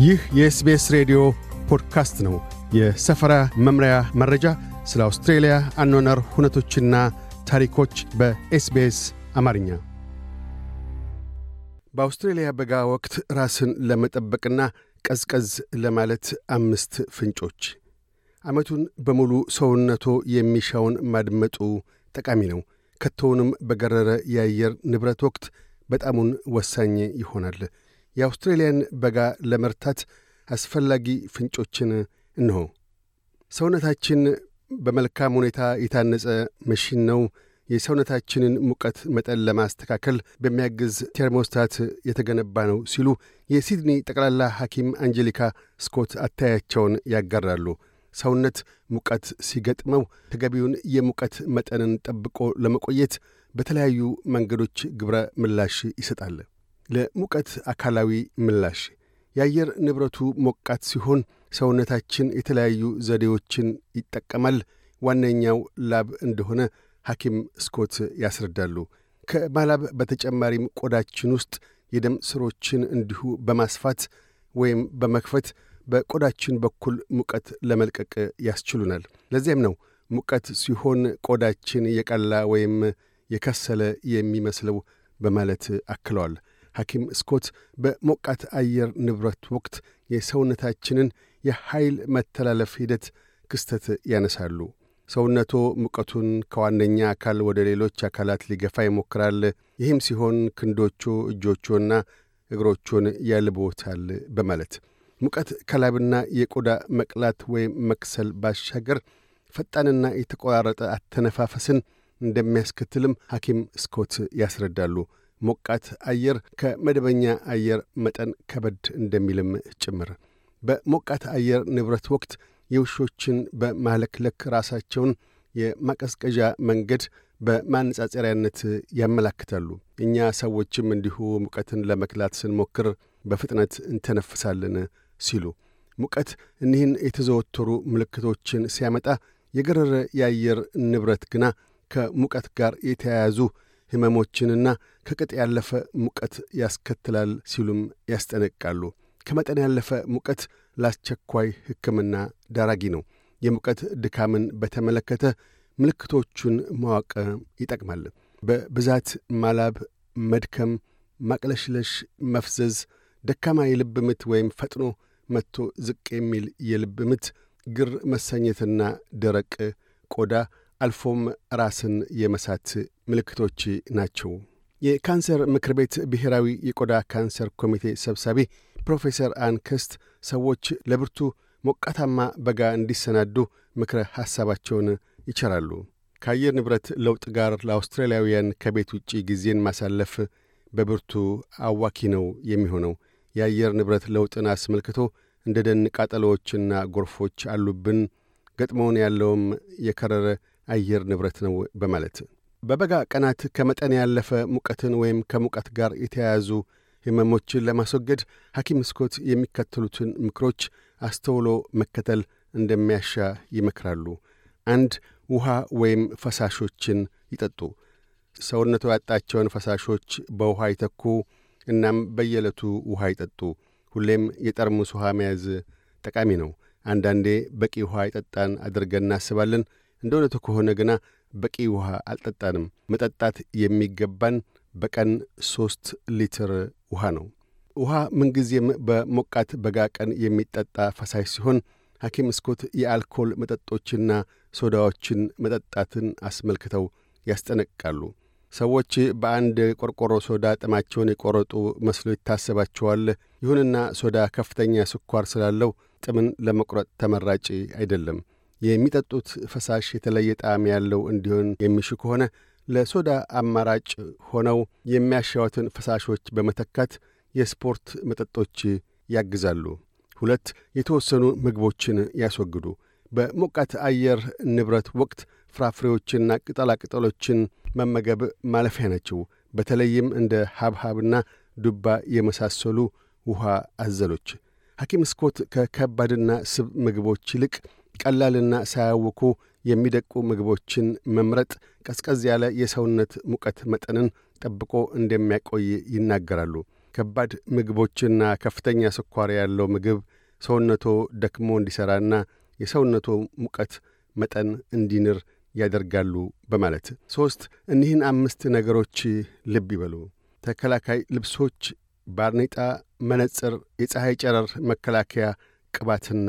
ይህ የ SBS ሬዲዮ ፖድካስት ነው። የሰፈራ መምሪያ መረጃ፣ ስለ አውስትሬልያ አኗኗር ሁነቶችና ታሪኮች በ SBS አማርኛ። በአውስትሬልያ በጋ ወቅት ራስን ለመጠበቅና ቀዝቀዝ ለማለት አምስት ፍንጮች። ዓመቱን በሙሉ ሰውነቶ የሚሻውን ማድመጡ ጠቃሚ ነው። ከቶውንም በገረረ የአየር ንብረት ወቅት በጣሙን ወሳኝ ይሆናል። የአውስትሬልያን በጋ ለመርታት አስፈላጊ ፍንጮችን እንሆ። ሰውነታችን በመልካም ሁኔታ የታነጸ መሽን ነው። የሰውነታችንን ሙቀት መጠን ለማስተካከል በሚያግዝ ቴርሞስታት የተገነባ ነው ሲሉ የሲድኒ ጠቅላላ ሐኪም አንጀሊካ ስኮት አታያቸውን ያጋራሉ። ሰውነት ሙቀት ሲገጥመው ተገቢውን የሙቀት መጠንን ጠብቆ ለመቆየት በተለያዩ መንገዶች ግብረ ምላሽ ይሰጣል። ለሙቀት አካላዊ ምላሽ የአየር ንብረቱ ሞቃት ሲሆን ሰውነታችን የተለያዩ ዘዴዎችን ይጠቀማል። ዋነኛው ላብ እንደሆነ ሐኪም ስኮት ያስረዳሉ። ከማላብ በተጨማሪም ቆዳችን ውስጥ የደም ስሮችን እንዲሁ በማስፋት ወይም በመክፈት በቆዳችን በኩል ሙቀት ለመልቀቅ ያስችሉናል። ለዚያም ነው ሙቀት ሲሆን ቆዳችን የቀላ ወይም የከሰለ የሚመስለው በማለት አክለዋል። ሐኪም ስኮት በሞቃት አየር ንብረት ወቅት የሰውነታችንን የኃይል መተላለፍ ሂደት ክስተት ያነሳሉ። ሰውነቶ ሙቀቱን ከዋነኛ አካል ወደ ሌሎች አካላት ሊገፋ ይሞክራል። ይህም ሲሆን ክንዶቹ፣ እጆቹና እግሮቹን ያልቦታል በማለት ሙቀት ከላብና የቆዳ መቅላት ወይም መክሰል ባሻገር ፈጣንና የተቆራረጠ አተነፋፈስን እንደሚያስከትልም ሐኪም ስኮት ያስረዳሉ። ሞቃት አየር ከመደበኛ አየር መጠን ከበድ እንደሚልም ጭምር። በሞቃት አየር ንብረት ወቅት የውሾችን በማለክለክ ራሳቸውን የማቀዝቀዣ መንገድ በማነጻጸሪያነት ያመላክታሉ። እኛ ሰዎችም እንዲሁ ሙቀትን ለመክላት ስንሞክር በፍጥነት እንተነፍሳለን ሲሉ ሙቀት እኒህን የተዘወተሩ ምልክቶችን ሲያመጣ የገረረ የአየር ንብረት ግና ከሙቀት ጋር የተያያዙ ሕመሞችንና ከቅጥ ያለፈ ሙቀት ያስከትላል ሲሉም ያስጠነቅቃሉ። ከመጠን ያለፈ ሙቀት ለአስቸኳይ ሕክምና ዳራጊ ነው። የሙቀት ድካምን በተመለከተ ምልክቶቹን ማወቅ ይጠቅማል። በብዛት ማላብ፣ መድከም፣ ማቅለሽለሽ፣ መፍዘዝ፣ ደካማ የልብ ምት ወይም ፈጥኖ መጥቶ ዝቅ የሚል የልብ ምት፣ ግር መሰኘትና ደረቅ ቆዳ አልፎም ራስን የመሳት ምልክቶች ናቸው። የካንሰር ምክር ቤት ብሔራዊ የቆዳ ካንሰር ኮሚቴ ሰብሳቢ ፕሮፌሰር አን ከስት ሰዎች ለብርቱ ሞቃታማ በጋ እንዲሰናዱ ምክረ ሐሳባቸውን ይቸራሉ። ከአየር ንብረት ለውጥ ጋር ለአውስትራሊያውያን ከቤት ውጪ ጊዜን ማሳለፍ በብርቱ አዋኪ ነው የሚሆነው። የአየር ንብረት ለውጥን አስመልክቶ እንደ ደን ቃጠሎዎችና ጎርፎች አሉብን፣ ገጥሞውን ያለውም የከረረ አየር ንብረት ነው በማለት በበጋ ቀናት ከመጠን ያለፈ ሙቀትን ወይም ከሙቀት ጋር የተያያዙ ሕመሞችን ለማስወገድ ሐኪም ስኮት የሚከተሉትን ምክሮች አስተውሎ መከተል እንደሚያሻ ይመክራሉ። አንድ ውሃ ወይም ፈሳሾችን ይጠጡ። ሰውነቱ ያጣቸውን ፈሳሾች በውሃ ይተኩ። እናም በየዕለቱ ውሃ ይጠጡ። ሁሌም የጠርሙስ ውሃ መያዝ ጠቃሚ ነው። አንዳንዴ በቂ ውሃ ይጠጣን አድርገን እናስባለን። እንደ እውነቱ ከሆነ ግና በቂ ውሃ አልጠጣንም። መጠጣት የሚገባን በቀን ሦስት ሊትር ውሃ ነው። ውሃ ምንጊዜም በሞቃት በጋ ቀን የሚጠጣ ፈሳሽ ሲሆን ሐኪም ስኮት የአልኮል መጠጦችና ሶዳዎችን መጠጣትን አስመልክተው ያስጠነቅቃሉ። ሰዎች በአንድ ቆርቆሮ ሶዳ ጥማቸውን የቆረጡ መስሎ ይታሰባቸዋል። ይሁንና ሶዳ ከፍተኛ ስኳር ስላለው ጥምን ለመቁረጥ ተመራጭ አይደለም። የሚጠጡት ፈሳሽ የተለየ ጣዕም ያለው እንዲሆን የሚሹ ከሆነ ለሶዳ አማራጭ ሆነው የሚያሻወትን ፈሳሾች በመተካት የስፖርት መጠጦች ያግዛሉ። ሁለት የተወሰኑ ምግቦችን ያስወግዱ። በሞቃት አየር ንብረት ወቅት ፍራፍሬዎችና ቅጠላቅጠሎችን መመገብ ማለፊያ ናቸው። በተለይም እንደ ሐብሐብና ዱባ የመሳሰሉ ውሃ አዘሎች። ሐኪም ስኮት ከከባድና ስብ ምግቦች ይልቅ ቀላልና ሳያውኩ የሚደቁ ምግቦችን መምረጥ ቀዝቀዝ ያለ የሰውነት ሙቀት መጠንን ጠብቆ እንደሚያቆይ ይናገራሉ። ከባድ ምግቦችና ከፍተኛ ስኳር ያለው ምግብ ሰውነቶ ደክሞ እንዲሠራና የሰውነቶ ሙቀት መጠን እንዲንር ያደርጋሉ በማለት ሦስት እኒህን አምስት ነገሮች ልብ ይበሉ። ተከላካይ ልብሶች፣ ባርኔጣ፣ መነጽር፣ የፀሐይ ጨረር መከላከያ ቅባትና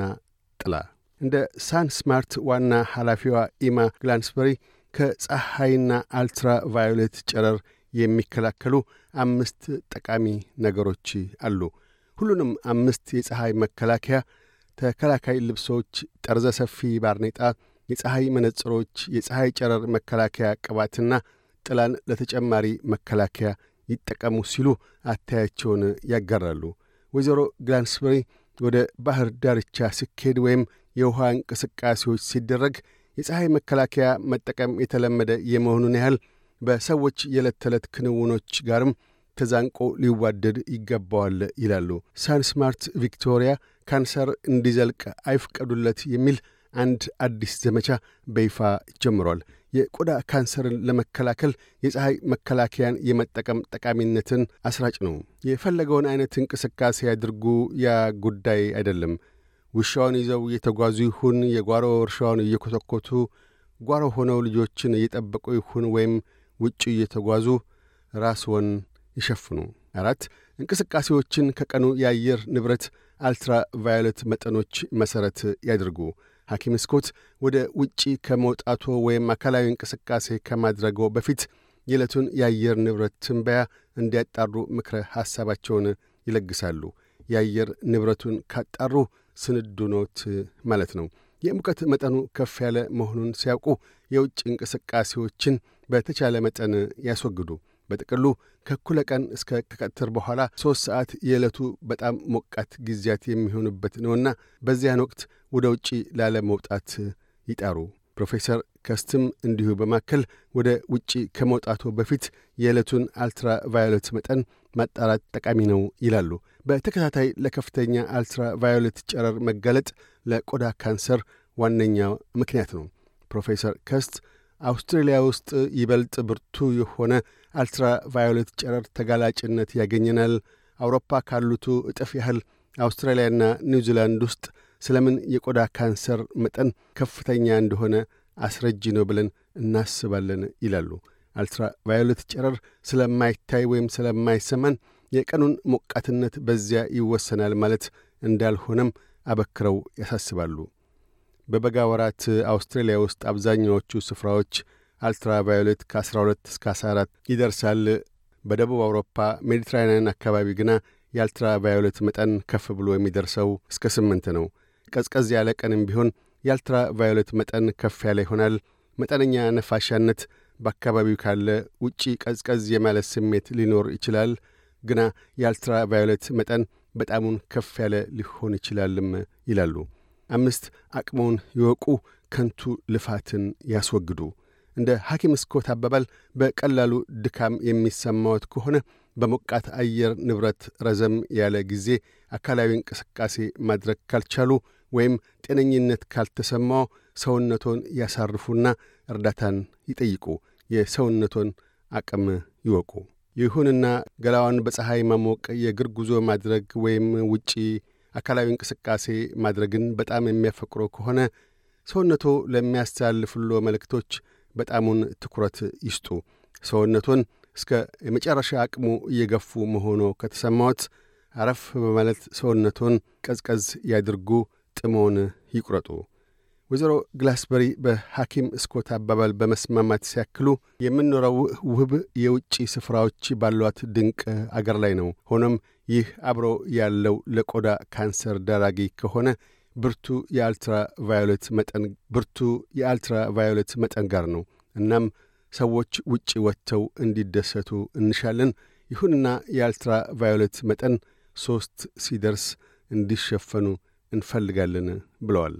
ጥላ። እንደ SunSmart ዋና ኃላፊዋ ኢማ ግላንስበሪ ከፀሐይና አልትራ ቫዮሌት ጨረር የሚከላከሉ አምስት ጠቃሚ ነገሮች አሉ። ሁሉንም አምስት የፀሐይ መከላከያ ተከላካይ ልብሶች፣ ጠርዘ ሰፊ ባርኔጣ፣ የፀሐይ መነጽሮች፣ የፀሐይ ጨረር መከላከያ ቅባትና ጥላን ለተጨማሪ መከላከያ ይጠቀሙ ሲሉ አተያያቸውን ያጋራሉ። ወይዘሮ ግላንስበሪ ወደ ባህር ዳርቻ ሲኬድ ወይም የውሃ እንቅስቃሴዎች ሲደረግ የፀሐይ መከላከያ መጠቀም የተለመደ የመሆኑን ያህል በሰዎች የዕለት ተዕለት ክንውኖች ጋርም ተዛንቆ ሊዋደድ ይገባዋል ይላሉ። SunSmart ቪክቶሪያ ካንሰር እንዲዘልቅ አይፍቀዱለት የሚል አንድ አዲስ ዘመቻ በይፋ ጀምሯል። የቆዳ ካንሰርን ለመከላከል የፀሐይ መከላከያን የመጠቀም ጠቃሚነትን አስራጭ ነው። የፈለገውን አይነት እንቅስቃሴ ያድርጉ፣ ያ ጉዳይ አይደለም። ውሻውን ይዘው እየተጓዙ ይሁን፣ የጓሮ እርሻውን እየኮተኮቱ ጓሮ ሆነው ልጆችን እየጠበቁ ይሁን፣ ወይም ውጭ እየተጓዙ ራስዎን ይሸፍኑ። አራት እንቅስቃሴዎችን ከቀኑ የአየር ንብረት አልትራ ቫዮሌት መጠኖች መሠረት ያድርጉ። ሐኪም ስኮት ወደ ውጪ ከመውጣቶ ወይም አካላዊ እንቅስቃሴ ከማድረጎ በፊት የዕለቱን የአየር ንብረት ትንበያ እንዲያጣሩ ምክረ ሐሳባቸውን ይለግሳሉ። የአየር ንብረቱን ካጣሩ ስንዱ ኖት ማለት ነው። የሙቀት መጠኑ ከፍ ያለ መሆኑን ሲያውቁ የውጭ እንቅስቃሴዎችን በተቻለ መጠን ያስወግዱ። በጥቅሉ ከእኩለ ቀን እስከ ከቀትር በኋላ ሦስት ሰዓት የዕለቱ በጣም ሞቃት ጊዜያት የሚሆኑበት ነውና በዚያን ወቅት ወደ ውጪ ላለመውጣት ይጣሩ። ፕሮፌሰር ከስትም እንዲሁ በማከል ወደ ውጪ ከመውጣቱ በፊት የዕለቱን አልትራ ቫዮሌት መጠን ማጣራት ጠቃሚ ነው ይላሉ። በተከታታይ ለከፍተኛ አልትራ ቫዮሌት ጨረር መጋለጥ ለቆዳ ካንሰር ዋነኛ ምክንያት ነው። ፕሮፌሰር ከስት አውስትሬልያ ውስጥ ይበልጥ ብርቱ የሆነ አልትራ ቫዮሌት ጨረር ተጋላጭነት ያገኘናል። አውሮፓ ካሉቱ እጥፍ ያህል አውስትራሊያና ኒውዚላንድ ውስጥ ስለምን የቆዳ ካንሰር መጠን ከፍተኛ እንደሆነ አስረጂ ነው ብለን እናስባለን ይላሉ። አልትራ ቫዮሌት ጨረር ስለማይታይ ወይም ስለማይሰማን የቀኑን ሞቃትነት በዚያ ይወሰናል ማለት እንዳልሆነም አበክረው ያሳስባሉ። በበጋ ወራት አውስትራሊያ ውስጥ አብዛኛዎቹ ስፍራዎች አልትራ ቫዮሌት ከ12 እስከ 14 ይደርሳል። በደቡብ አውሮፓ ሜዲትራንያን አካባቢ ግና የአልትራ ቫዮሌት መጠን ከፍ ብሎ የሚደርሰው እስከ ስምንት ነው። ቀዝቀዝ ያለ ቀንም ቢሆን የአልትራ ቫዮሌት መጠን ከፍ ያለ ይሆናል። መጠነኛ ነፋሻነት በአካባቢው ካለ ውጪ ቀዝቀዝ የማለት ስሜት ሊኖር ይችላል። ግና የአልትራ ቫዮሌት መጠን በጣሙን ከፍ ያለ ሊሆን ይችላልም ይላሉ። አምስት አቅመውን ይወቁ፣ ከንቱ ልፋትን ያስወግዱ። እንደ ሐኪም ስኮት አባባል በቀላሉ ድካም የሚሰማዎት ከሆነ በሞቃት አየር ንብረት ረዘም ያለ ጊዜ አካላዊ እንቅስቃሴ ማድረግ ካልቻሉ ወይም ጤነኝነት ካልተሰማው ሰውነቶን ያሳርፉና እርዳታን ይጠይቁ። የሰውነቶን አቅም ይወቁ። ይሁንና ገላዋን በፀሐይ ማሞቅ፣ የእግር ጉዞ ማድረግ ወይም ውጪ አካላዊ እንቅስቃሴ ማድረግን በጣም የሚያፈቅሮ ከሆነ ሰውነቶ ለሚያስተላልፍሎ መልእክቶች በጣሙን ትኩረት ይስጡ። ሰውነቶን እስከ የመጨረሻ አቅሙ እየገፉ መሆኖ ከተሰማዎት አረፍ በማለት ሰውነቶን ቀዝቀዝ ያድርጉ፣ ጥሞን ይቁረጡ። ወይዘሮ ግላስበሪ በሐኪም ስኮት አባባል በመስማማት ሲያክሉ የምንኖረው ውብ የውጭ ስፍራዎች ባሏት ድንቅ አገር ላይ ነው። ሆኖም ይህ አብሮ ያለው ለቆዳ ካንሰር ዳራጊ ከሆነ ብርቱ የአልትራ ቫዮሌት መጠን ብርቱ የአልትራ ቫዮሌት መጠን ጋር ነው። እናም ሰዎች ውጭ ወጥተው እንዲደሰቱ እንሻለን። ይሁንና የአልትራ ቫዮሌት መጠን ሦስት ሲደርስ እንዲሸፈኑ እንፈልጋለን ብለዋል።